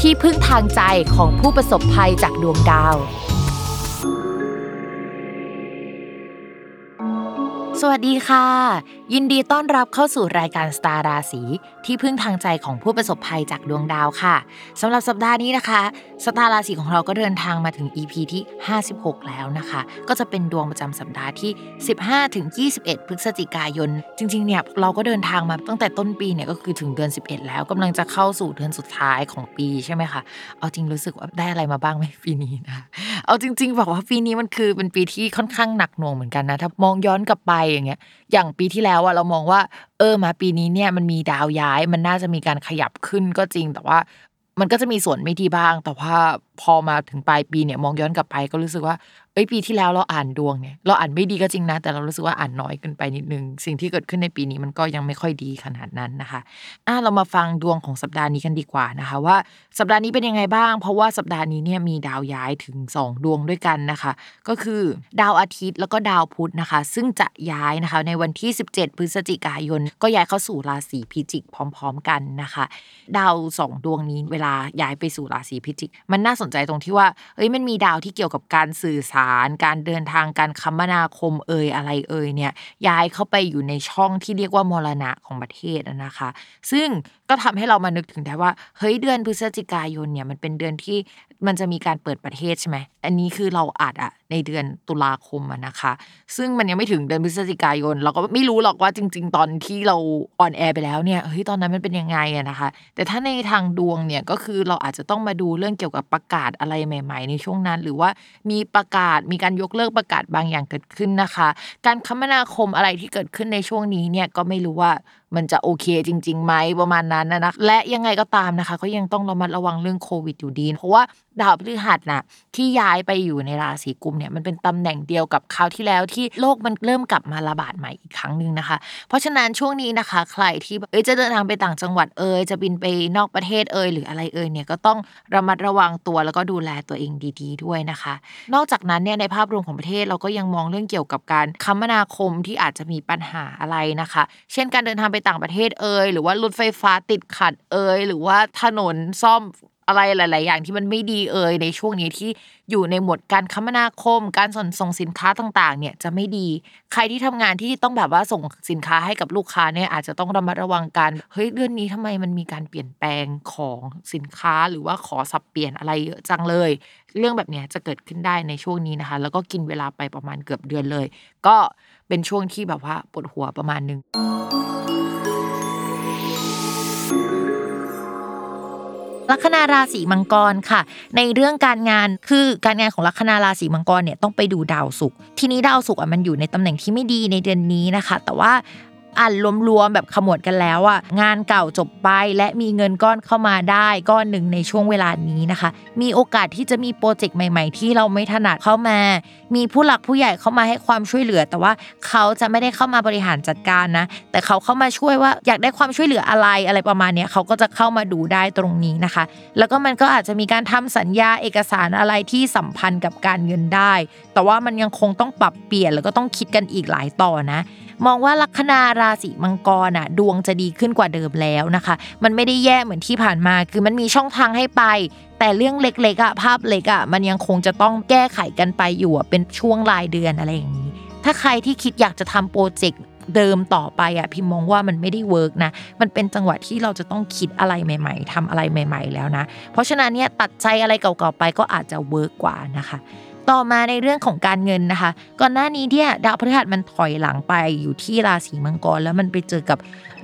ที่พึ่งทางใจของผู้ประสบภัยจากดวงดาว สวัสดีค่ะ ยินดีต้อนรับเข้าสู่รายการสตาร์ราศีที่พึ่งทางใจของผู้ประสบภัยจากดวงดาวค่ะสำหรับสัปดาห์นี้นะคะ สตาร์ราศีของเราก็เดินทางมาถึง EP ที่ 56 แล้วนะคะ ก็จะเป็นดวงประจำสัปดาห์ที่ 15ถึง21 พฤศจิกายน จริงๆเนี่ยเราก็เดินทางมาตั้งแต่ต้นปีเนี่ยก็คือถึงเดือน 11 แล้วกำลังจะเข้าสู่เดือนสุดท้ายของปีใช่ไหมคะเอาจริงรู้สึกว่าได้อะไรมาบ้างไหมปีนี้นะเอาจริง ๆ บอกว่าปีนี้มันคือเป็นปีที่ค่อนข้างหนักหน่วงเหมือนกันนะถ้ามองย้อนกลับไปอย่างเงี้ย อย่างปีที่แล้วอะเรามองว่า เออมาปีนี้เนี่ยมันมีดาวย้าย มันน่าจะมีการขยับขึ้นก็จริง แต่ว่ามันก็จะมีส่วนไม่ดีบ้าง แต่ว่าพอมาถึงปลายปีเนี่ยมองย้อนกลับไปก็รู้สึกว่าเอ้ยปีที่แล้วเราอ่านดวงเนี่ยเราอ่านไม่ดีก็จริงนะ แต่เรารู้สึกว่าอ่านน้อยเกินไปนิดนึง สิ่งที่เกิดขึ้นในปีนี้มันก็ยังไม่ค่อยดีขนาดนั้นนะคะอะเรามาฟังดวงของสัปดาห์นี้กันดีกว่านะคะ ว่าสัปดาห์นี้เป็นยังไงบ้าง เพราะว่าสัปดาห์นี้เนี่ยมีดาวย้ายถึง 2 ดวงด้วยกันนะคะ ก็คือดาวอาทิตย์แล้วก็ดาวพุธนะคะ ซึ่งจะย้ายนะคะในวันที่ 17 พฤศจิกายน ก็ย้ายเข้าสู่ราศีพิจิกพร้อม ๆ กันนะคะ ดาว 2 ดวงนี้เวลาย้ายไปสู่ราศีพิจิก มันน่าสนใจตรงที่ว่าเอ้ยมันมีดาวที่เกี่ยวกับการสื่อสารการเดินทางการคมนาคมเอ่ยอะไรเอ่ยเนี่ยย้ายเข้าไปอยู่ในช่องที่เรียกว่ามรณะของประเทศนะคะ ซึ่ง ก็ทำให้เรามานึกถึงได้ว่า เฮ้ยเดือนพฤศจิกายนเนี่ยมันเป็นเดือนที่มันจะมีการเปิดประเทศใช่ไหมอันนี้คือเราอาจอะในเดือนตุลาคมนะคะ ซึ่งมันยังไม่ถึงเดือนพฤศจิกายน เราก็ไม่รู้หรอกว่าจริง ๆ ตอนที่เราon air ไปแล้วเนี่ยเฮ้ยตอนนั้นมันเป็นยังไงอะนะคะ แต่ถ้าในทางดวงเนี่ยก็คือเราอาจจะต้องมาดูเรื่องเกี่ยวกับประกาศอะไรใหม่ ๆ ในช่วงนั้น หรือว่ามีประกาศมีการยกเลิกประกาศบางอย่างเกิดขึ้นนะคะ การคมนาคมอะไรที่เกิดขึ้นในช่วงนี้เนี่ยก็ไม่รู้ว่า มันจะโอเคจริงๆไหมประมาณนั้นนะและยังไงก็ตามนะคะ ก็ยังต้องระมัดระวังเรื่องโควิดอยู่ดี เพราะว่าดาวพฤหัสน่ะที่ย้ายไปอยู่ในราศีกุมภ์เนี่ยมันเป็นตำแหน่งเดียวกับคราวที่แล้วที่โลกมันเริ่มกลับมาระบาดใหม่อีกครั้งหนึ่งนะคะ เพราะฉะนั้นช่วงนี้นะคะ ใครที่เอ้ยจะเดินทางไปต่างจังหวัดเอ่ยจะบินไปนอกประเทศเอ่ยหรืออะไรเอ่ยเนี่ยก็ต้องระมัดระวังตัวแล้วก็ดูแลตัวเองดี ๆ ด้วยนะคะ นอกจากนั้นเนี่ยในภาพรวมของประเทศเราก็ยังมองเรื่องเกี่ยวกับการคมนาคมที่อาจจะมีปัญหาอะไรนะคะ เช่นการเดินทางไปต่างประเทศเอ่ยหรือว่ารถไฟฟ้าติดขัดเอ่ยหรือว่าถนนซ่อมอะไรหลาย ๆ อย่างที่มันไม่ดีเอ่ยในช่วงนี้ที่อยู่ในหมวดการคมนาคม การส่งส่งสินค้าต่าง ๆ เนี่ยจะไม่ดี ใครที่ทำงานที่ต้องแบบว่าส่งสินค้าให้กับลูกค้าเนี่ยอาจจะต้องระมัดระวังกันเฮ้ยเดือนนี้ทำไมมันมีการเปลี่ยนแปลงของสินค้าหรือว่าขอสับเปลี่ยนอะไรเยอะจังเลย เรื่องแบบนี้จะเกิดขึ้นได้ในช่วงนี้นะคะ แล้วก็กินเวลาไปประมาณเกือบเดือนเลย ก็เป็นช่วงที่แบบว่าปวดหัวประมาณนึง ลัคนาราศีมังกรค่ะ ในเรื่องการงานคือการงานของลัคนาราศีมังกรเนี่ยต้องไปดูดาวศุกร์ทีนี้ดาวศุกร์อะมันอยู่ในตำแหน่งที่ไม่ดีในเดือนนี้นะคะ แต่ว่า อ่านรวมๆแบบขมวดกันแล้วอะงานเก่าจบไปและมีเงินก้อนเข้ามาได้ก้อนหนึ่งในช่วงเวลานี้นะคะ มีโอกาสที่จะมีโปรเจกต์ใหม่ ๆ ที่เราไม่ถนัดเข้ามา มีผู้หลักผู้ใหญ่เข้ามาให้ความช่วยเหลือ แต่ว่าเขาจะไม่ได้เข้ามาบริหารจัดการนะ แต่เขาเข้ามาช่วยว่าอยากได้ความช่วยเหลืออะไรอะไรประมาณเนี้ยเขาก็จะเข้ามาดูได้ตรงนี้นะคะ แล้วก็มันก็อาจจะมีการทำสัญญาเอกสารอะไรที่สัมพันธ์กับการเงินได้ แต่ว่ามันยังคงต้องปรับเปลี่ยนแล้วก็ต้องคิดกันอีกหลายต่อนะ มองว่าลัคนาราศีมังกรอะดวงจะดีขึ้นกว่าเดิมแล้วนะคะ มันไม่ได้แย่เหมือนที่ผ่านมา คือมันมีช่องทางให้ไป แต่เรื่องเล็กๆอะภาพเล็กอะมันยังคงจะต้องแก้ไขกันไปอยู่อะเป็นช่วงรายเดือนอะไรอย่างนี้ ถ้าใครที่คิดอยากจะทำ project เดิมต่อไปอะพิมมองว่ามันไม่ได้ work นะ มันเป็นจังหวะที่เราจะต้องคิดอะไรใหม่ ๆทำอะไรใหม่ ๆ แล้วนะ เพราะฉะนั้นเนี่ยตัดใจอะไรเก่าๆไปก็อาจจะ work กว่านะคะ ต่อมาในเรื่องของการเงินนะคะ ก่อนหน้านี้เนี่ยดาวพฤหัสมันถอยหลังไปอยู่ที่ราศีมังกร แล้วมันไปเจอกับ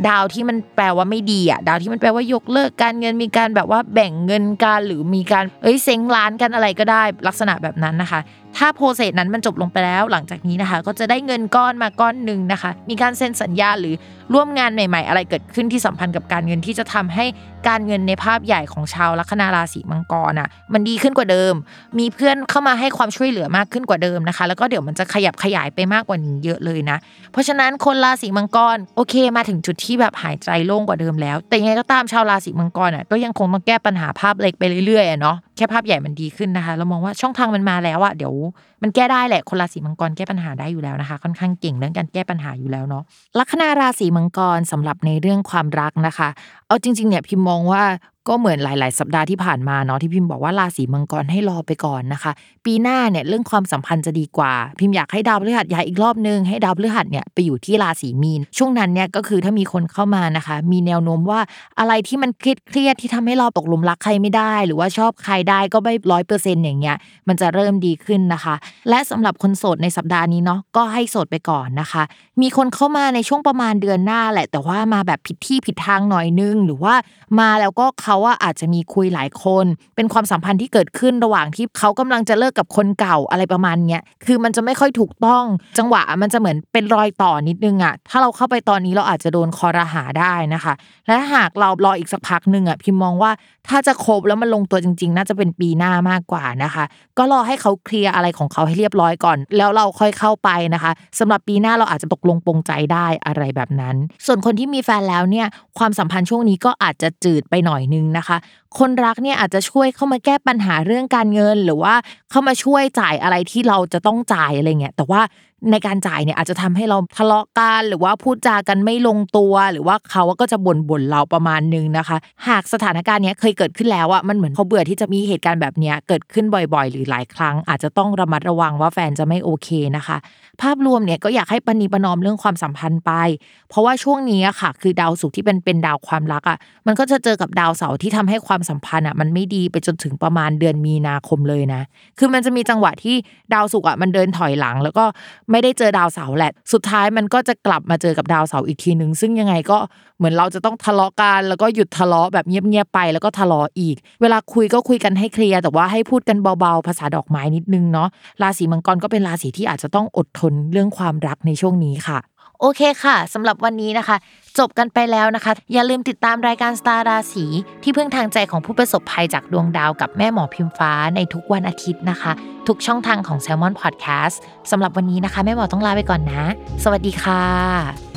ดาวที่มันแปลว่าไม่ดีอะดาวที่มันแปลว่ายกเลิกการเงินมีการแบบว่าแบ่งเงินกันหรือมีการเอ้ยเซ้งร้านกันอะไรก็ได้ลักษณะแบบนั้นนะคะ ถ้า process นั้นมันจบลงไปแล้วหลังจากนี้นะคะ ก็จะได้เงินก้อนมาก้อนหนึ่งนะคะ มีการเซ็นสัญญาหรือร่วมงานใหม่ ๆ อะไรเกิดขึ้นที่สัมพันธ์กับการเงินที่จะทำให้การเงินในภาพใหญ่ของชาวลัคนาราศีมังกรอะมันดีขึ้นกว่าเดิม มีเพื่อนเข้ามาให้ความช่วยเหลือมากขึ้นกว่าเดิมนะคะ แล้วก็เดี๋ยวมันจะขยับขยายไปมากกว่านี้เยอะเลยนะ เพราะฉะนั้นคนราศีมังกรโอเคมาถึงจุดที่แบบหายใจโล่งกว่าเดิมแล้ว แต่ยังไงก็ตามชาวราศีมังกรอะก็ยังคงต้องแก้ปัญหาภาพเล็กไปเรื่อยๆอะเนาะ แค่ภาพใหญ่มันดีขึ้นนะคะ เรามองว่าช่องทางมันมาแล้วอะเดี๋ยวมันแก้ได้แหละ คนราศีมังกรแก้ปัญหาได้อยู่แล้วนะคะ ค่อนข้างเก่งเรื่องการแก้ปัญหาอยู่แล้วเนาะ ลัคนาราศีมังกรสำหรับในเรื่องความรักนะคะ เอาจริงๆเนี่ยพิมมองว่าก็เหมือนหลาย ๆ สัปดาห์ที่ผ่านมาเนาะที่พิมพ์บอกว่าราศีมังกรให้รอไปก่อนนะคะ ปีหน้าเนี่ยเรื่องความสัมพันธ์จะดีกว่า พิมอยากให้ดาวพฤหัสย้ายอีกรอบนึงให้ดาวพฤหัสเนี่ยไปอยู่ที่ราศีมีน ช่วงนั้นเนี่ยก็คือถ้ามีคนเข้ามานะคะ มีแนวโน้มว่าอะไรที่มันเครียดๆที่ทำให้เราตกหลุมรักใครไม่ได้ หรือว่าชอบใครได้ก็ไม่ร้อยเปอร์เซ็นต์อย่างเงี้ยมันจะเริ่มดีขึ้นนะคะ และสำหรับคนโสดในสัปดาห์นี้เนาะก็ให้โสดไปก่อนนะคะ มีคนเข้ามาในช่วงประมาณเดือนหน้าแหละ แต่ว่ามาแบบผิดที่ผิดทางหน่อยนึง หรือว่ามาแล้วก็เขาว่าอาจจะมีคุยหลายคน เป็นความสัมพันธ์ที่เกิดขึ้นระหว่างที่เขากำลังจะเลิกกับคนเก่าอะไรประมาณเนี้ยคือมันจะไม่ค่อยถูกต้อง จังหวะมันจะเหมือนเป็นรอยต่อนิดนึงอะถ้าเราเข้าไปตอนนี้เราอาจจะโดนคอรหาได้นะคะ และหากเรารออีกสักพักหนึ่งอะพิมมองว่าถ้าจะคบแล้วมันลงตัวจริงๆ น่าจะเป็นปีหน้ามากกว่านะคะ ก็รอให้เขาเคลียร์อะไรของเขาให้เรียบร้อยก่อน แล้วเราค่อยเข้าไปนะคะสำหรับปีหน้าเราอาจจะตกลงปรงใจได้อะไรแบบนั้น ส่วนคนที่มีแฟนแล้วเนี่ยความสัมพันธ์ช่วงนี้ก็อาจจะจืดไปหน่อยนึงนะคะ คนรักเนี่ยอาจจะช่วยเข้ามาแก้ปัญหาเรื่องการเงิน หรือว่าเข้ามาช่วยจ่ายอะไรที่เราจะต้องจ่ายอะไรเงี้ยแต่ว่า ในการจ่ายเนี่ยอาจจะทำให้เราทะเลาะกันหรือว่าพูดจากันไม่ลงตัว หรือว่าเขาก็จะบ่นบ่นเราประมาณนึงนะคะ หากสถานการณ์เนี้ยเคยเกิดขึ้นแล้วอะมันเหมือนเขาเบื่อที่จะมีเหตุการณ์แบบเนี้ยเกิดขึ้นบ่อยๆ หรือหลายครั้ง อาจจะต้องระมัดระวังว่าแฟนจะไม่โอเคนะคะ ภาพรวมเนี่ยก็อยากให้ปณีประนอมเรื่องความสัมพันธ์ไป เพราะว่าช่วงนี้อะค่ะ คือดาวศุกร์ที่เป็นเป็นดาวความรักอะมันก็จะเจอกับดาวเสาร์ที่ทำให้ความสัมพันธ์อะมันไม่ดีไปจนถึงประมาณเดือนมีนาคมเลยนะ คือมันจะมีจังหวะที่ดาวศุกร์อะมันเดินถอยหลัง แล้วก็ไม่ได้เจอดาวเสาร์แหละ สุดท้ายมันก็จะกลับมาเจอกับดาวเสาร์อีกทีหนึ่งซึ่งยังไงก็เหมือนเราจะต้องทะเลาะกัน แล้วก็หยุดทะเลาะแบบเงียบๆไป แล้วก็ทะเลาะอีก เวลาคุยก็คุยกันให้เคลียร์แต่ว่าให้พูดกันเบาๆ ภาษาดอกไม้นิดนึงเนาะราศีมังกรก็เป็นราศีที่อาจจะต้องอดทนเรื่องความรักในช่วงนี้ค่ะโอเคค่ะสำหรับวันนี้นะคะ จบกันไปแล้วนะคะ อย่าลืมติดตามรายการสตาร์ราศีที่พึ่งทางใจของผู้ประสบภัยจากดวงดาวกับแม่หมอพิมฟ้าในทุกวันอาทิตย์นะคะ ทุกช่องทางของ Salmon Podcast สำหรับวันนี้นะคะ แม่หมอต้องลาไปก่อนนะ สวัสดีค่ะ